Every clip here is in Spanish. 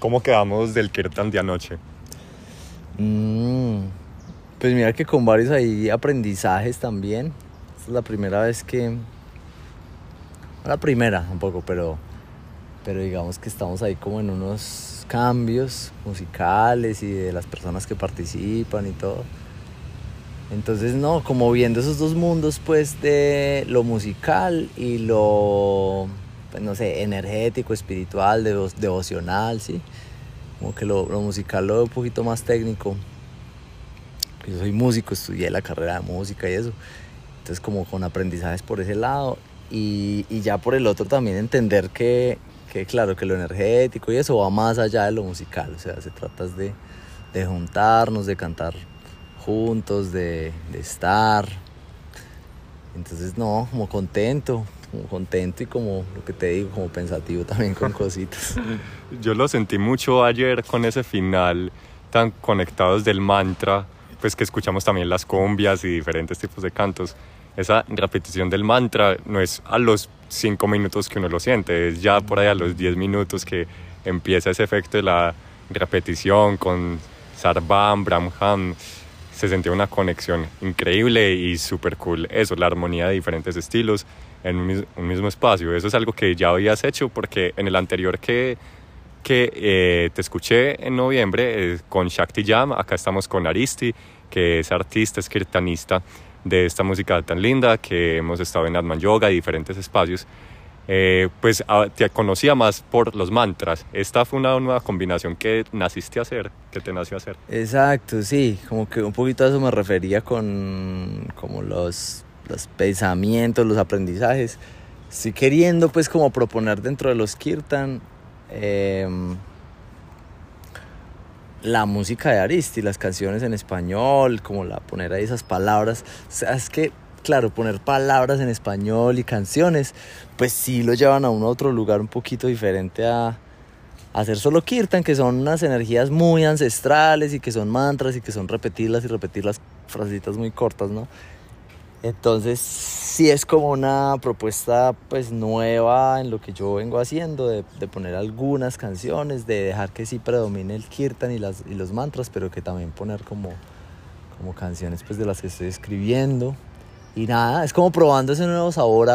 ¿Cómo quedamos del Kirtan de anoche? Mm, pues mira que con varios ahí aprendizajes también. Esta es la primera vez que... La primera un poco, pero, pero digamos que estamos ahí como en unos cambios musicales y de las personas que participan y todo. Entonces, no, como viendo esos dos mundos, pues, de lo musical y lo, pues, no sé, energético, espiritual, devocional, ¿sí? Como que lo, musical lo veo un poquito más técnico. Yo soy músico, estudié la carrera de música y eso. Entonces, como con aprendizajes por ese lado. Y, y ya por el otro también entender que, que, claro, que lo energético y eso va más allá de lo musical. O sea, se trata de, de juntarnos, de cantar juntos, de, estar. Entonces, no, como contento, como contento y como lo que te digo, como pensativo también con cositas. Yo lo sentí mucho ayer con ese final tan conectados del mantra, pues que escuchamos también las cumbias y diferentes tipos de cantos. Esa repetición del mantra no es a los cinco minutos que uno lo siente, es ya por ahí a los diez minutos que empieza ese efecto de la repetición con Sarvam, Brahman se sentía una conexión increíble y súper cool. Eso, la armonía de diferentes estilos en un, mismo espacio. Eso es algo que ya habías hecho porque en el anterior que, que eh, te escuché en noviembre eh, con Shakti Jam, acá estamos con Aristi, que es artista, escritanista de esta música tan linda, que hemos estado en Atman Yoga y diferentes espacios. Eh, pues te conocía más por los mantras. Esta fue una nueva combinación que naciste a hacer, que te nació a hacer. Exacto, sí, como que un poquito a eso me refería con como los, los pensamientos, los aprendizajes. Estoy queriendo pues como proponer dentro de los kirtan em, la música de Aristi, las canciones en español, como la poner ahí esas palabras. O sea, es que claro, poner palabras en español y canciones, pues sí lo llevan a uno a otro lugar un poquito diferente a, hacer solo kirtan, que son unas energías muy ancestrales y que son mantras y que son repetirlas y repetir las frasecitas muy cortas, ¿no? Entonces sí es como una propuesta pues nueva en lo que yo vengo haciendo, de, poner algunas canciones, de dejar que sí predomine el kirtan y, las, y los mantras, pero que también poner como, como canciones pues de las que estoy escribiendo. Y nada, es como probando ese nuevo sabor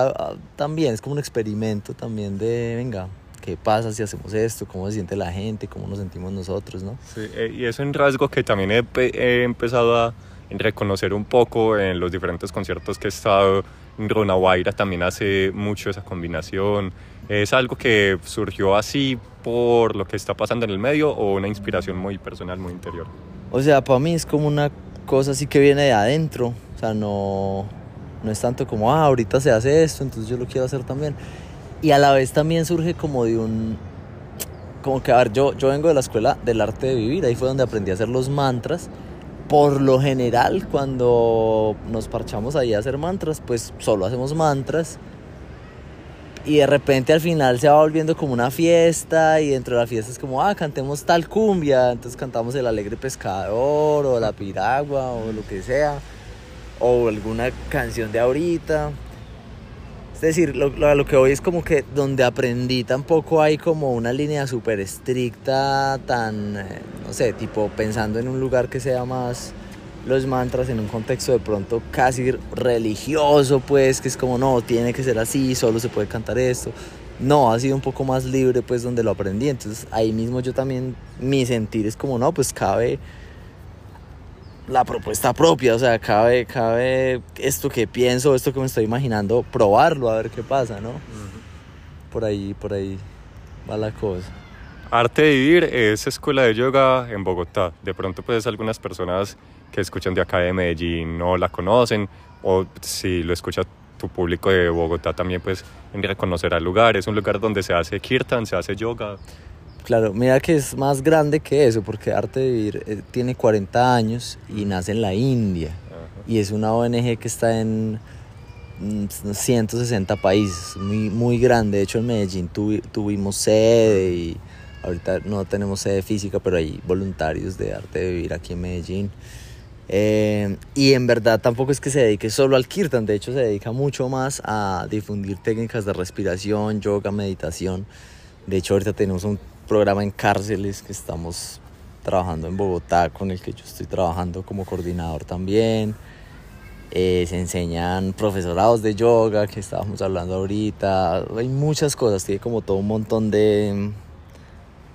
también, es como un experimento también de, venga, ¿qué pasa si hacemos esto? ¿Cómo se siente la gente? ¿Cómo nos sentimos nosotros? ¿no? Sí, eh, y es un rasgo que también he, empezado a reconocer un poco en los diferentes conciertos que he estado. En Ronaguaira también hace mucho esa combinación. ¿Es algo que surgió así por lo que está pasando en el medio o una inspiración muy personal, muy interior? O sea, para mí es como una cosa así que viene de adentro. O sea, no, no es tanto como, ah, ahorita se hace esto, entonces yo lo quiero hacer también. Y a la vez también surge como de un... Como que, a ver, yo, yo vengo de la escuela del arte de vivir, ahí fue donde aprendí a hacer los mantras. Por lo general, cuando nos parchamos ahí a hacer mantras, pues solo hacemos mantras. Y de repente al final se va volviendo como una fiesta y dentro de la fiesta es como, ah, cantemos tal cumbia, entonces cantamos el alegre pescador o la piragua o lo que sea o alguna canción de ahorita. Decir, lo, lo, que hoy es como que donde aprendí tampoco hay como una línea súper estricta, tan, eh, no sé, tipo pensando en un lugar que sea más los mantras en un contexto de pronto casi religioso, pues, que es como, no, tiene que ser así, solo se puede cantar esto. No, ha sido un poco más libre, pues, donde lo aprendí. Entonces, ahí mismo yo también, mi sentir es como, no, pues cabe la propuesta propia, o sea, cabe, cabe esto que pienso, esto que me estoy imaginando, probarlo, a ver qué pasa, ¿no? Por ahí, por ahí va la cosa. Arte de Vivir es escuela de yoga en Bogotá. De pronto, pues algunas personas que escuchan de acá de Medellín no la conocen, o si lo escucha tu público de Bogotá también, pues en reconocer al lugar. Es un lugar donde se hace kirtan, se hace yoga. Claro, mira que es más grande que eso, porque Arte de Vivir eh, tiene 40 años y nace en la India. Y es una ONG que está en 160 mm, países, muy, muy grande. De hecho, en Medellín tuvimos sede y ahorita no tenemos sede física, pero hay voluntarios de Arte de Vivir aquí en Medellín. Eh, y en verdad tampoco es que se dedique solo al kirtan, de hecho se dedica mucho más a difundir técnicas de respiración, yoga, meditación. De hecho ahorita tenemos un programa en cárceles que estamos trabajando en Bogotá, con el que yo estoy trabajando como coordinador también. Eh, se enseñan profesorados de yoga, que estábamos hablando ahorita. Hay muchas cosas, tiene como todo un montón de,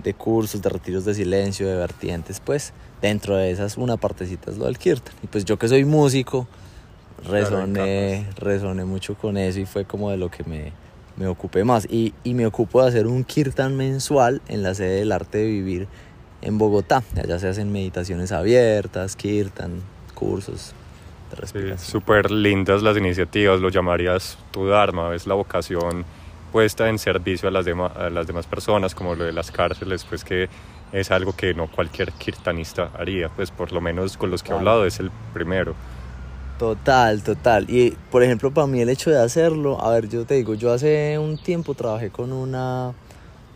de cursos, de retiros de silencio, de vertientes, pues dentro de esas una partecita es lo del kirtan. Y pues yo que soy músico, resoné, resoné mucho con eso y fue como de lo que me, me ocupé más. Y, y, me ocupo de hacer un kirtan mensual en la sede del arte de vivir en Bogotá. Allá se hacen meditaciones abiertas, kirtan, cursos. de Súper lindas las iniciativas, lo llamarías tu Dharma, es la vocación puesta en servicio a las, a las demás personas, como lo de las cárceles, pues que es algo que no cualquier kirtanista haría, pues por lo menos con los que he hablado es el primero. Total, total. Y por ejemplo, para mí el hecho de hacerlo, a ver, yo te digo, yo hace un tiempo trabajé con una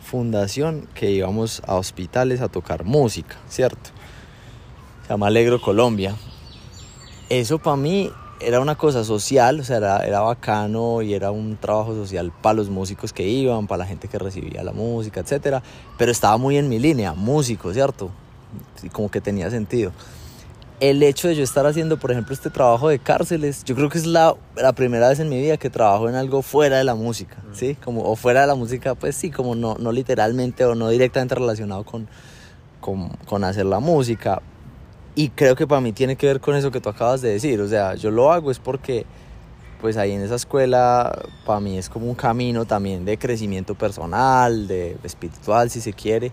fundación que íbamos a hospitales a tocar música, ¿cierto? Se llama Alegro Colombia. Eso para mí era una cosa social, o sea, era, era, bacano y era un trabajo social para los músicos que iban, para la gente que recibía la música, etc. Pero estaba muy en mi línea, músico, ¿cierto? Y como que tenía sentido. El hecho de yo estar haciendo, por ejemplo, este trabajo de cárceles, yo creo que es la, la primera vez en mi vida que trabajo en algo fuera de la música, mm. ¿sí? Como, o fuera de la música, pues sí, como no, no literalmente o no directamente relacionado con, con, con hacer la música, y creo que para mí tiene que ver con eso que tú acabas de decir. O sea, yo lo hago es porque, pues ahí en esa escuela, para mí es como un camino también de crecimiento personal, de espiritual, si se quiere.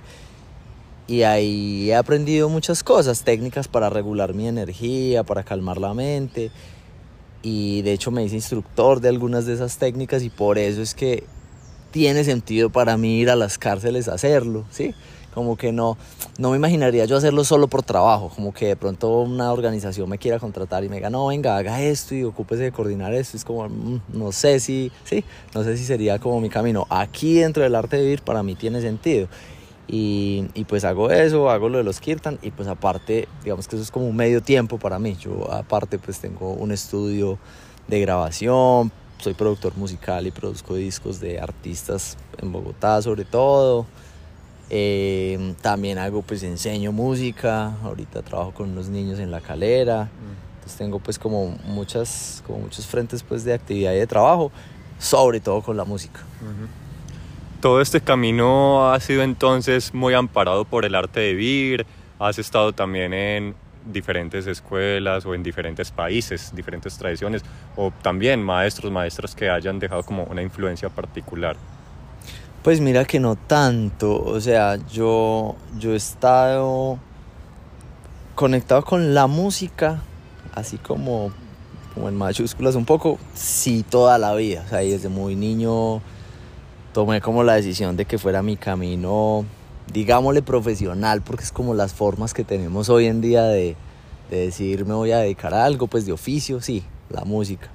Y ahí he aprendido muchas cosas, técnicas para regular mi energía, para calmar la mente. Y de hecho me hice instructor de algunas de esas técnicas y por eso es que tiene sentido para mí ir a las cárceles a hacerlo, ¿sí? como que no, no me imaginaría yo hacerlo solo por trabajo, como que de pronto una organización me quiera contratar y me diga, no, venga, haga esto y ocúpese de coordinar esto, es como, mm, no sé si, sí, no sé si sería como mi camino. Aquí dentro del arte de vivir para mí tiene sentido. Y, y, pues hago eso, hago lo de los kirtan y pues aparte, digamos que eso es como un medio tiempo para mí. Yo aparte pues tengo un estudio de grabación, soy productor musical y produzco discos de artistas en Bogotá sobre todo. Eh, también hago, pues enseño música, ahorita trabajo con unos niños en la calera, entonces tengo pues como muchas, como muchos frentes pues de actividad y de trabajo, sobre todo con la música. Todo este camino ha sido entonces muy amparado por el arte de vivir, has estado también en diferentes escuelas o en diferentes países, diferentes tradiciones, o también maestros, maestras que hayan dejado como una influencia particular. Pues mira que no tanto, o sea, yo, yo he estado conectado con la música, así como, en mayúsculas un poco, sí, toda la vida, o sea, desde muy niño tomé como la decisión de que fuera mi camino, digámosle profesional, porque es como las formas que tenemos hoy en día de, de decir me voy a dedicar a algo, pues de oficio, sí, la música.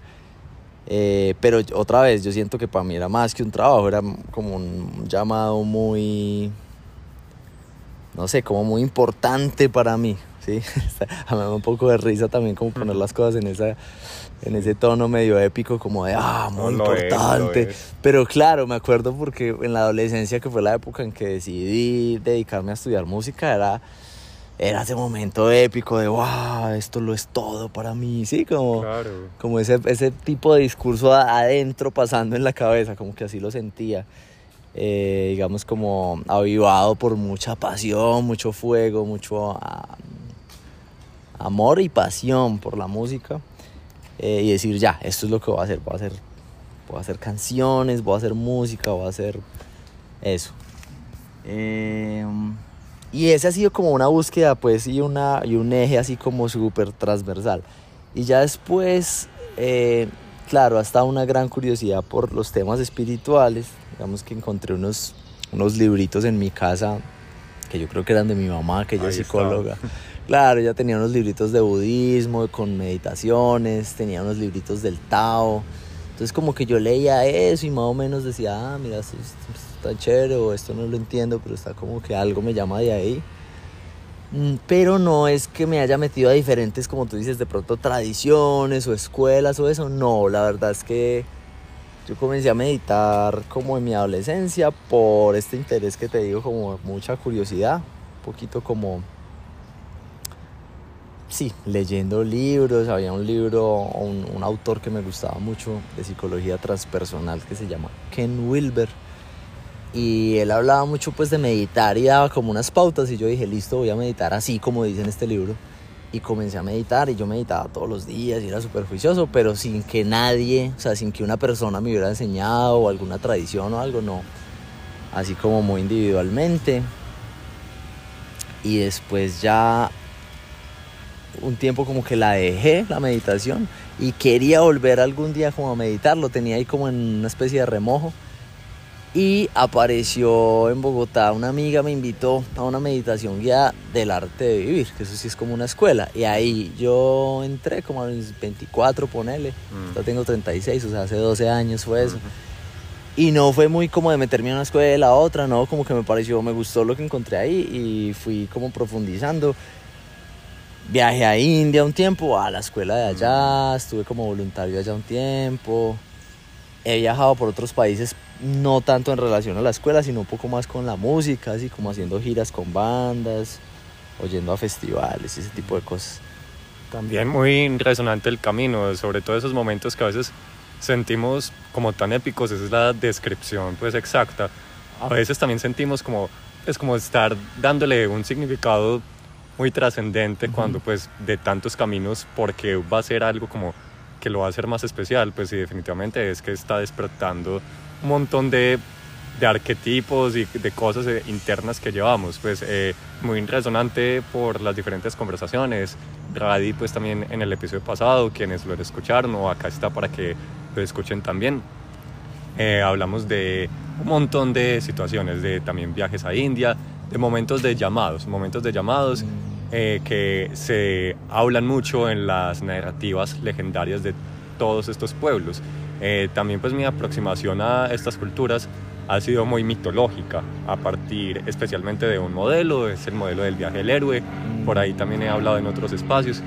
Eh, pero otra vez, yo siento que para mí era más que un trabajo, era como un llamado muy, no sé, como muy importante para mí, ¿sí? A mí me da un poco de risa también como poner las cosas en, esa, en ese tono medio épico, como de, ah, muy importante. Pero claro, me acuerdo porque en la adolescencia, que fue la época en que decidí dedicarme a estudiar música, era era ese momento épico de, wow, esto lo es todo para mí, ¿sí? Como, como ese, ese tipo de discurso adentro pasando en la cabeza, como que así lo sentía. Eh, digamos como avivado por mucha pasión, mucho fuego, mucho amor y pasión por la música. Eh, y decir, ya, esto es lo que voy a hacer, voy a hacer, voy a hacer canciones, voy a hacer música, voy a hacer eso. Eh, y ese ha sido como una búsqueda, pues, y, una, y un eje así como súper transversal. Y ya después, eh, claro, hasta una gran curiosidad por los temas espirituales. Digamos que encontré unos, unos libritos en mi casa que yo creo que eran de mi mamá, que ella es psicóloga. Claro, ella tenía unos libritos de budismo, con meditaciones, tenía unos libritos del Tao. Entonces como que yo leía eso y más o menos decía, ah, mira, esto, está chévere o esto no lo entiendo, pero está como que algo me llama de ahí. Mm, pero no es que me haya metido a diferentes, como tú dices, de pronto tradiciones o escuelas o eso. No, la verdad es que Yo comencé a meditar como en mi adolescencia por este interés que te digo, como mucha curiosidad, un poquito como, sí, leyendo libros. Había un libro, un, autor que me gustaba mucho de psicología transpersonal que se llama Ken Wilber. Y él hablaba mucho pues de meditar y daba como unas pautas y yo dije, listo, voy a meditar así como dice en este libro y comencé a meditar y yo meditaba todos los días y era súper juicioso, pero sin que nadie, o sea, sin que una persona me hubiera enseñado o alguna tradición o algo, no. Así como muy individualmente. Y después ya un tiempo como que la dejé, la meditación, y quería volver algún día como a meditar, lo tenía ahí como en una especie de remojo y apareció en Bogotá una amiga me invitó a una meditación guiada del arte de vivir, que eso sí es como una escuela. Y ahí yo entré como a los 24, ponele. Mm. tengo 36, o sea, hace 12 años fue eso. Y no fue muy como de meterme en una escuela a otra, no, como que me pareció, me gustó lo que encontré ahí y fui como profundizando. Viajé a India un tiempo, a la escuela de allá, estuve como voluntario allá un tiempo. He viajado por otros países no tanto en relación a la escuela, sino un poco más con la música, así como haciendo giras con bandas, oyendo a festivales, ese tipo de cosas. También muy resonante el camino, sobre todo esos momentos que a veces sentimos como tan épicos, esa es la descripción pues exacta. A veces también sentimos como es como estar dándole un significado muy trascendente cuando pues de tantos caminos porque va a ser algo como que lo va a hacer más especial, pues sí, definitivamente es que está despertando un montón de, de arquetipos y de cosas eh, internas que llevamos, pues eh, muy resonante por las diferentes conversaciones. Radi, pues también en el episodio pasado, quienes lo escucharon o acá está para que lo escuchen también. Eh, hablamos de un montón de situaciones, de también viajes a India, de momentos de llamados, momentos de llamados que se hablan mucho en las narrativas legendarias de todos estos pueblos. Eh, también pues mi aproximación a estas culturas ha sido muy mitológica, a partir especialmente de un modelo, es el modelo del viaje del héroe, por ahí también he hablado en otros espacios.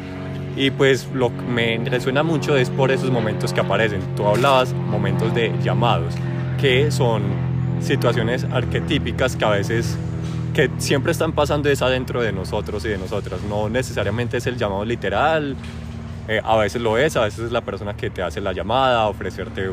Y pues lo que me resuena mucho es por esos momentos que aparecen. Tú hablabas momentos de llamados, que son situaciones arquetípicas que a veces que siempre están pasando es adentro de nosotros y de nosotras. No necesariamente es el llamado literal, eh, a veces lo es, a veces es la persona que te hace la llamada, ofrecerte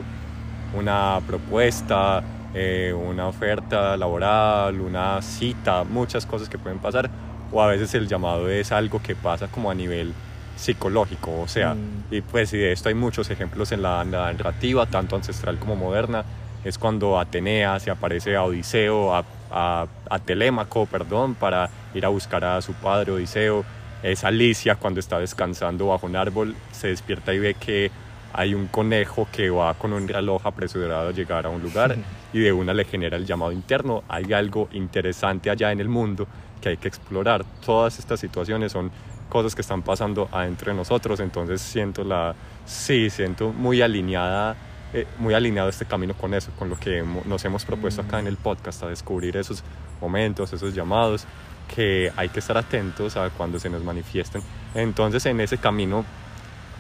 una propuesta, eh, una oferta laboral, una cita, muchas cosas que pueden pasar. O a veces el llamado es algo que pasa como a nivel psicológico, o sea, mm. y pues y de esto hay muchos ejemplos en la, narrativa, tanto ancestral como moderna, es cuando Atenea se aparece a Odiseo, a, a, a Telémaco, perdón, para ir a buscar a su padre Odiseo, es Alicia cuando está descansando bajo un árbol, se despierta y ve que hay un conejo que va con un reloj apresurado a llegar a un lugar y de una le genera el llamado interno. Hay algo interesante allá en el mundo que hay que explorar. Todas estas situaciones son cosas que están pasando adentro de nosotros, entonces siento la, sí, siento muy alineada, eh, muy alineado este camino con eso, con lo que nos hemos propuesto acá en el podcast, a descubrir esos momentos, esos llamados que hay que estar atentos a cuando se nos manifiesten. Entonces en ese camino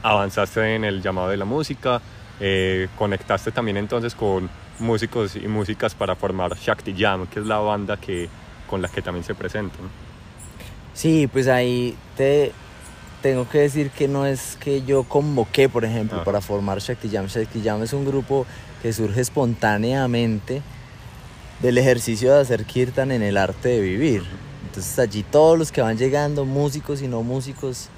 avanzaste en el llamado de la música, eh, conectaste también entonces con músicos y músicas para formar Shakti Jam, que es la banda que, con la que también se presentan. Sí, pues ahí te tengo que decir que no es que yo convoqué, por ejemplo, ah. para formar Shakti Jam. Shakti Jam es un grupo que surge espontáneamente del ejercicio de hacer kirtan en el arte de vivir. Entonces allí todos los que van llegando, músicos y no músicos,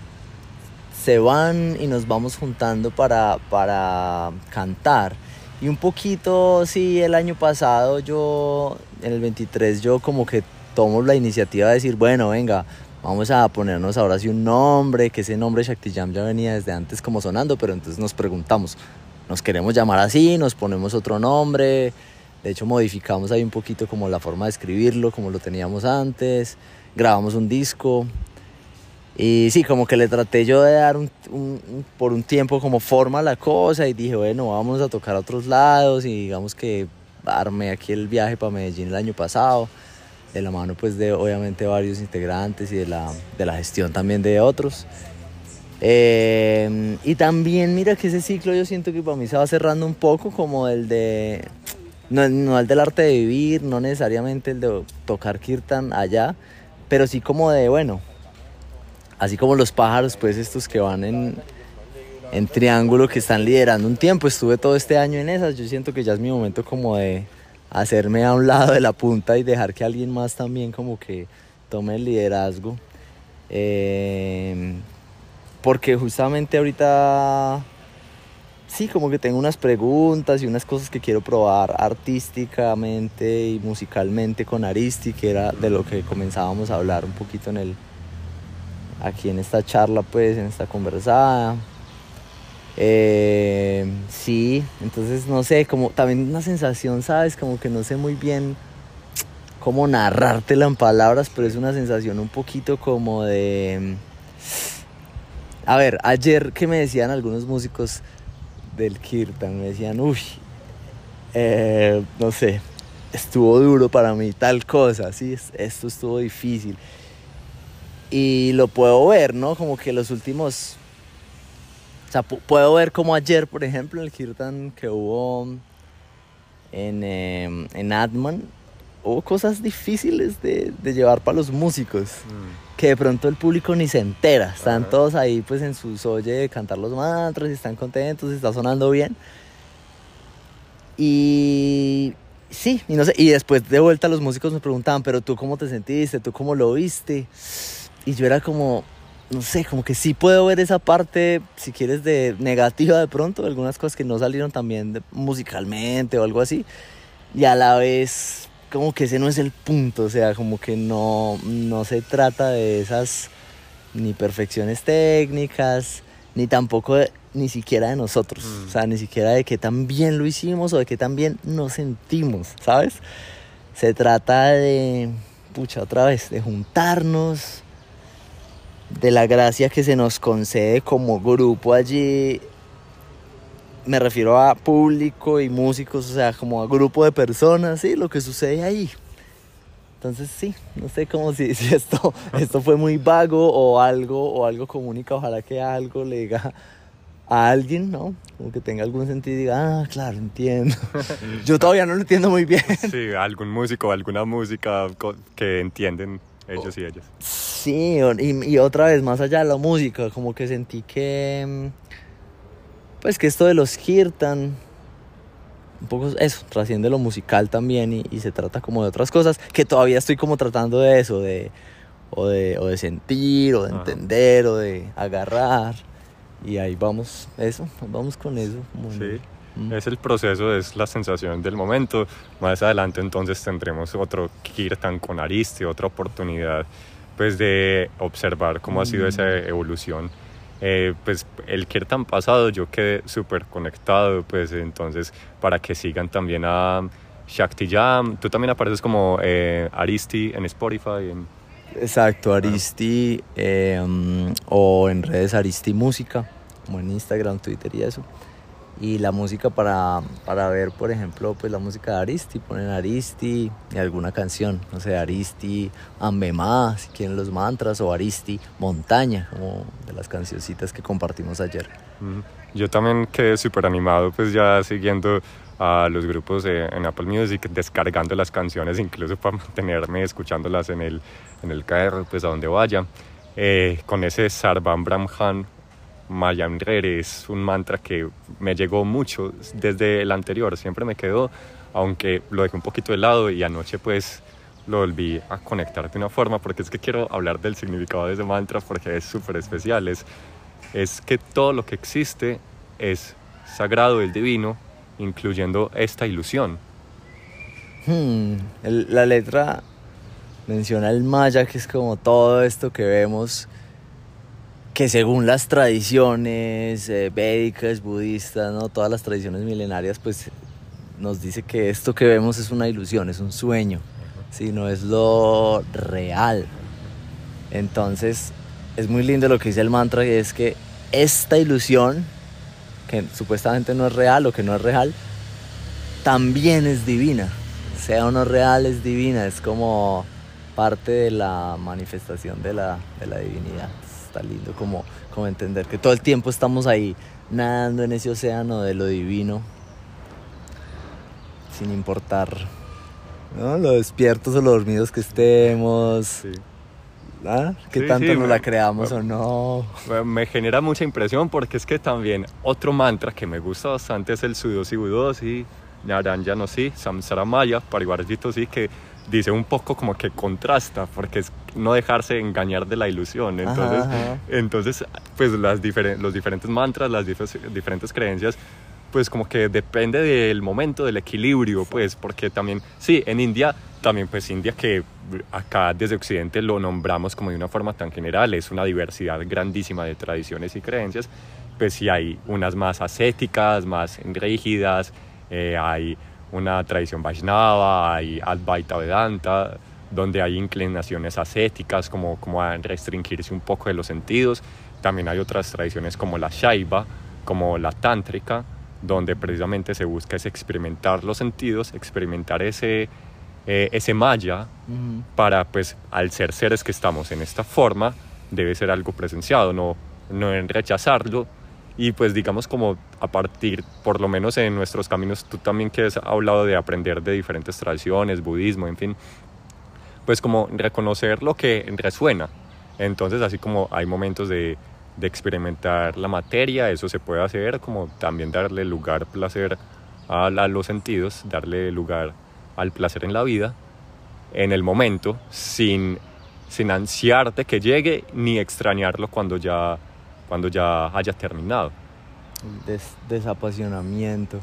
se van y nos vamos juntando para, para cantar. Y un poquito, sí, el año pasado yo, en el 23, yo como que tomo la iniciativa de decir, bueno, venga, vamos a ponernos ahora sí un nombre, que ese nombre Shakti Jam ya venía desde antes como sonando, pero entonces nos preguntamos, ¿nos queremos llamar así? ¿Nos ponemos otro nombre? De hecho, modificamos ahí un poquito como la forma de escribirlo, como lo teníamos antes. Grabamos un disco. Y sí, como que le traté yo de dar un, por un tiempo como forma a la cosa y dije, bueno, vamos a tocar a otros lados y digamos que armé aquí el viaje para Medellín el año pasado, de la mano pues de obviamente varios integrantes y de la, de la gestión también de otros. Eh, y también mira que ese ciclo yo siento que para mí se va cerrando un poco como el de, no, no el del arte de vivir, no necesariamente el de tocar kirtan allá, pero sí como de, bueno, así como los pájaros, pues estos que van en, en triángulo, que están liderando un tiempo, estuve todo este año en esas, yo siento que ya es mi momento como de hacerme a un lado de la punta y dejar que alguien más también como que tome el liderazgo. Eh, porque justamente ahorita sí, como que tengo unas preguntas y unas cosas que quiero probar artísticamente y musicalmente con Aristi, que era de lo que comenzábamos a hablar un poquito en el aquí en esta charla, pues, en esta conversada. Eh, sí, entonces no sé, como también una sensación, ¿sabes? Como que no sé muy bien cómo narrártela en palabras, pero es una sensación un poquito como de a ver, ayer que me decían algunos músicos del Kirtan, me decían, uy, eh, no sé, estuvo duro para mí tal cosa, sí, esto estuvo difícil. Y lo puedo ver, ¿no? Como que los últimos... O sea, puedo ver como ayer, por ejemplo, el Kirtan que hubo en, eh, en Atman, hubo cosas difíciles de, de llevar para los músicos. Mm. Que de pronto el público ni se entera. Están todos ahí pues en sus oye de cantar los mantras y están contentos, está sonando bien. Y sí, y no sé, y después de vuelta los músicos me preguntaban, pero tú cómo te sentiste, tú cómo lo viste. Y yo era como, no sé, como que sí puedo ver esa parte, si quieres, de negativa de pronto, algunas cosas que no salieron también musicalmente o algo así. Y a la vez como que ese no es el punto, o sea, como que no, no se trata de esas ni perfecciones técnicas, ni tampoco ni siquiera de nosotros, mm. o sea, ni siquiera de que tan bien lo hicimos o de que tan bien nos sentimos, ¿sabes? Se trata de, pucha, otra vez, de juntarnos, de la gracia que se nos concede como grupo allí me refiero a público y músicos, o sea, como a grupo de personas, sí, lo que sucede ahí. Entonces sí, no sé cómo si, si esto, esto fue muy vago o algo, o algo comunica, ojalá que algo le diga a alguien, ¿no? Como que tenga algún sentido y diga, ah, claro, entiendo. Yo todavía no lo entiendo muy bien. Sí, algún músico, alguna música que entienden ellos y ellas. Sí, y, y otra vez, más allá de la música, como que sentí que pues que esto de los Kirtan, un poco eso, trasciende lo musical también y, se trata como de otras cosas que todavía estoy como tratando de eso, de o de, o de sentir, o de entender, o de agarrar. Y ahí vamos, eso, vamos con eso. sí, mm. es el proceso, es la sensación del momento. Más adelante entonces tendremos otro Kirtan con Aristi, otra oportunidad pues de observar cómo ha sido esa mm. evolución eh, pues el Kirtan pasado yo quedé súper conectado, pues entonces para que sigan también a Shakti Jam, tú también apareces como eh, Aristi en Spotify. Exacto, Aristi eh, o en redes Aristi Música, como en Instagram, Twitter y eso y la música para, para ver, por ejemplo, pues la música de Aristi, ponen Aristi y alguna canción, no sé, Aristi Ambemá, si quieren los mantras, o Aristi Montaña, como de las cancioncitas que compartimos ayer. Yo también quedé súper animado, pues ya siguiendo a los grupos en Apple Music, descargando las canciones, incluso para mantenerme escuchándolas en el, en el KR, pues a donde vaya. Eh, con ese Sarvam Brahman Mayan es un mantra que me llegó mucho desde el anterior, siempre me quedó, aunque lo dejé un poquito de lado y anoche pues lo volví a conectar de una forma porque es que quiero hablar del significado de ese mantra porque es súper especial, es, es que todo lo que existe es sagrado, es divino, incluyendo esta ilusión. Hmm, la letra menciona el maya, que es como todo esto que vemos que según las tradiciones eh, védicas, budistas, ¿no? todas las tradiciones milenarias, pues nos dice que esto que vemos es una ilusión, es un sueño, si no es lo real. Entonces, es muy lindo lo que dice el mantra y es que esta ilusión, que supuestamente no es real o que no es real, también es divina. Sea o no real, es divina, es como parte de la manifestación de la, de la divinidad está lindo como, como entender que todo el tiempo estamos ahí nadando en ese océano de lo divino, sin importar ¿no? lo despiertos o lo dormidos que estemos. Sí. ¿ah? Que Sí, tanto sí, nos me- la creamos o no. Me genera mucha impresión porque es que también otro mantra que me gusta bastante es el Sudosi Budosi, Naranja no sí, Samsara Maya, Parivarjito sí, que dice un poco como que contrasta, porque es no dejarse engañar de la ilusión. Ajá, Entonces, ajá. entonces pues las diferen- los diferentes mantras, las dif- diferentes creencias, pues como que depende del momento, del equilibrio, pues, porque también, sí, en India, también pues India que acá desde Occidente lo nombramos como de una forma tan general, es una diversidad grandísima de tradiciones y creencias, pues sí hay unas más ascéticas, más rígidas, eh, hay una tradición Vaishnava, hay Advaita Vedanta, donde hay inclinaciones ascéticas como, como a restringirse un poco de los sentidos. También hay otras tradiciones como la Shaiva, como la Tántrica, donde precisamente se busca es experimentar los sentidos, experimentar ese, eh, ese maya para, pues, al ser seres que estamos en esta forma, debe ser algo presenciado, no, no en rechazarlo. Y pues digamos como a partir, por lo menos en nuestros caminos, tú también que has hablado de aprender de diferentes tradiciones, budismo, en fin, pues como reconocer lo que resuena. Entonces así como hay momentos de, de experimentar la materia, eso se puede hacer, como también darle lugar, placer a, los sentidos, darle lugar al placer en la vida, en el momento, sin, sin ansiarte que llegue, ni extrañarlo cuando ya, cuando ya haya terminado. Des- desapasionamiento.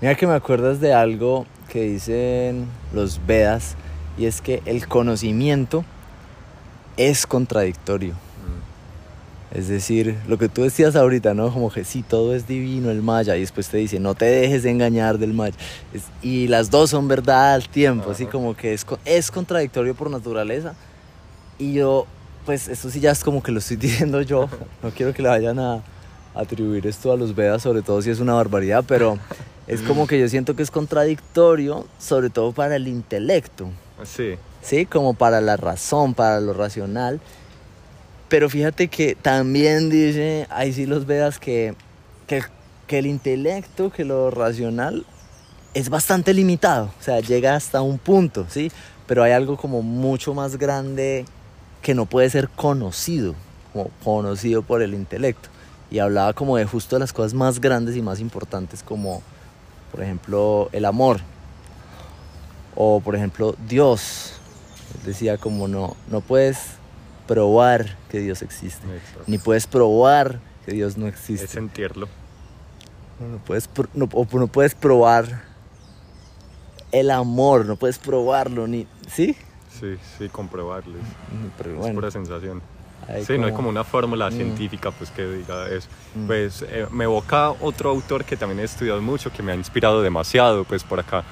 Mira que me acuerdas de algo que dicen los Vedas y es que el conocimiento es contradictorio. Es decir, lo que tú decías ahorita, ¿no? Como que sí, todo es divino, el maya, y después te dice, no te dejes engañar del maya. Es- y las dos son verdad al tiempo, así como que es, es contradictorio por naturaleza. Y yo, pues esto sí ya es como que lo estoy diciendo yo, no quiero que le vayan a atribuir esto a los Vedas, sobre todo si es una barbaridad, pero es como que yo siento que es contradictorio, sobre todo para el intelecto. Sí, ¿sí? Como para la razón, para lo racional. Pero fíjate que también dice, ahí sí los que, que, que el intelecto, que lo racional es bastante limitado, o sea, llega hasta un punto, ¿sí? Pero hay algo como mucho más grande que no puede ser conocido, como conocido por el intelecto. Y hablaba como de justo las cosas más grandes y más importantes como, por ejemplo, el amor, o por ejemplo Dios. Él decía como no, no puedes probar que Dios existe, ni puedes probar que Dios no es existe. sentirlo. No, no puedes, no, o no puedes probar el amor, no puedes probarlo, ni... ¿Sí? Sí, sí, comprobarlo. Pero Es pura sensación. Sí, no hay como una fórmula Mm. científica pues que diga eso. Mm. Pues eh, me evoca otro autor que también he estudiado mucho, que me ha inspirado demasiado, pues por acá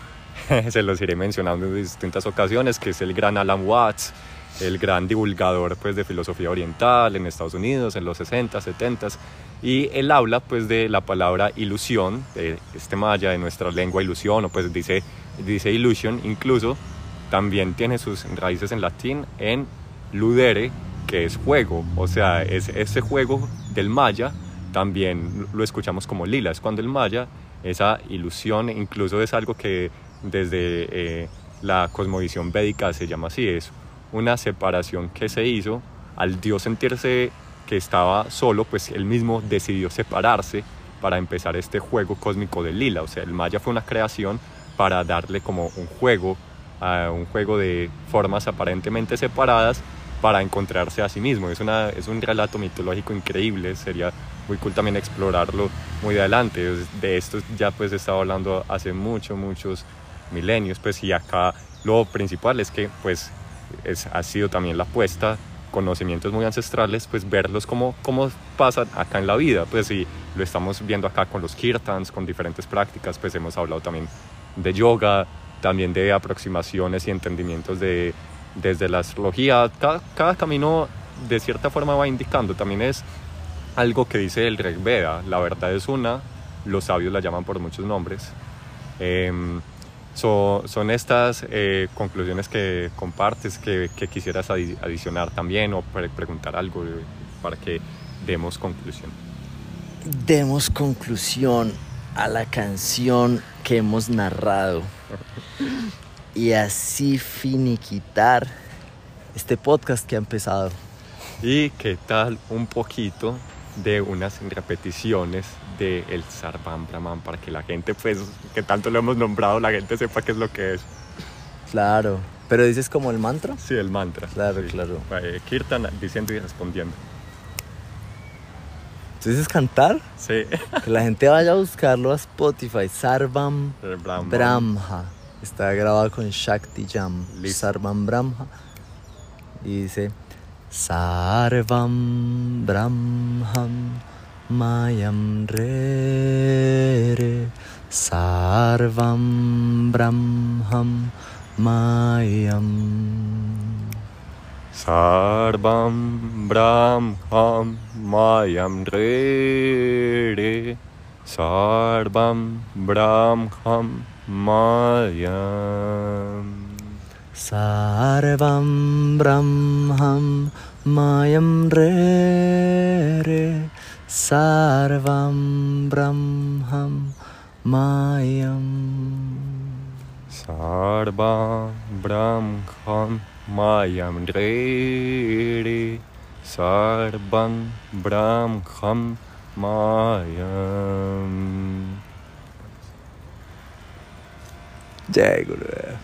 se los iré mencionando en distintas ocasiones, que es el gran Alan Watts, el gran divulgador pues de filosofía oriental en Estados Unidos en los 60, 70 y él habla pues de la palabra ilusión, de este maya de nuestra lengua ilusión, o pues dice, dice illusion, incluso también tiene sus raíces en latín en ludere, que es juego, o sea, es ese juego del maya, también lo escuchamos como lila, es cuando el maya, esa ilusión, incluso es algo que desde eh, la cosmovisión védica se llama así, es una separación que se hizo al dios sentirse que estaba solo, pues él mismo decidió separarse para empezar este juego cósmico del lila, o sea, el maya fue una creación para darle como un juego, a un juego de formas aparentemente separadas para encontrarse a sí mismo. Es, una, es un relato mitológico increíble, sería muy cool también explorarlo muy adelante. De esto ya pues he estado hablando hace muchos, muchos milenios, pues y acá lo principal es que pues es, ha sido también la apuesta, conocimientos muy ancestrales, pues verlos cómo, cómo pasan acá en la vida, pues y lo estamos viendo acá con los kirtans, con diferentes prácticas, pues hemos hablado también de yoga, también de aproximaciones y entendimientos de, desde la astrología. Cada, cada camino de cierta forma va indicando. También es algo que dice el Rig Veda. La verdad es una, los sabios la llaman por muchos nombres. Em, so- son estas eh, conclusiones que compartes, que, que quisieras adi- adicionar también o pre- preguntar algo. para que demos conclusión. Demos conclusión a la canción que hemos narrado y así finiquitar este podcast que ha empezado. ¿Y qué tal un poquito de unas repeticiones de el Sarvam Brahman para que la gente, pues, que tanto lo hemos nombrado, la gente sepa qué es lo que es? Claro, pero dices como el mantra. Sí, el mantra. Claro, Sí. claro. Eh, Kirtan diciendo y respondiendo. ¿Tú dices cantar? Sí. Que la gente vaya a buscarlo a Spotify. Sarvam El Brahman. Brahma. Está grabado con Shakti Jam. Sarvam Brahma. Y dice Sarvam Brahman Mayam Re Re Sarvam Brahman Mayam Sarvam Brahmam Mayam Re Re Sarvam मायां सार्वं ब्रह्मं मायं रे रे। सार्वं ब्रह्मं मायं। सार्वा ब्रह्मं मायं रे रे। सर्वं ब्रह्मं मायम्। ジャイグル。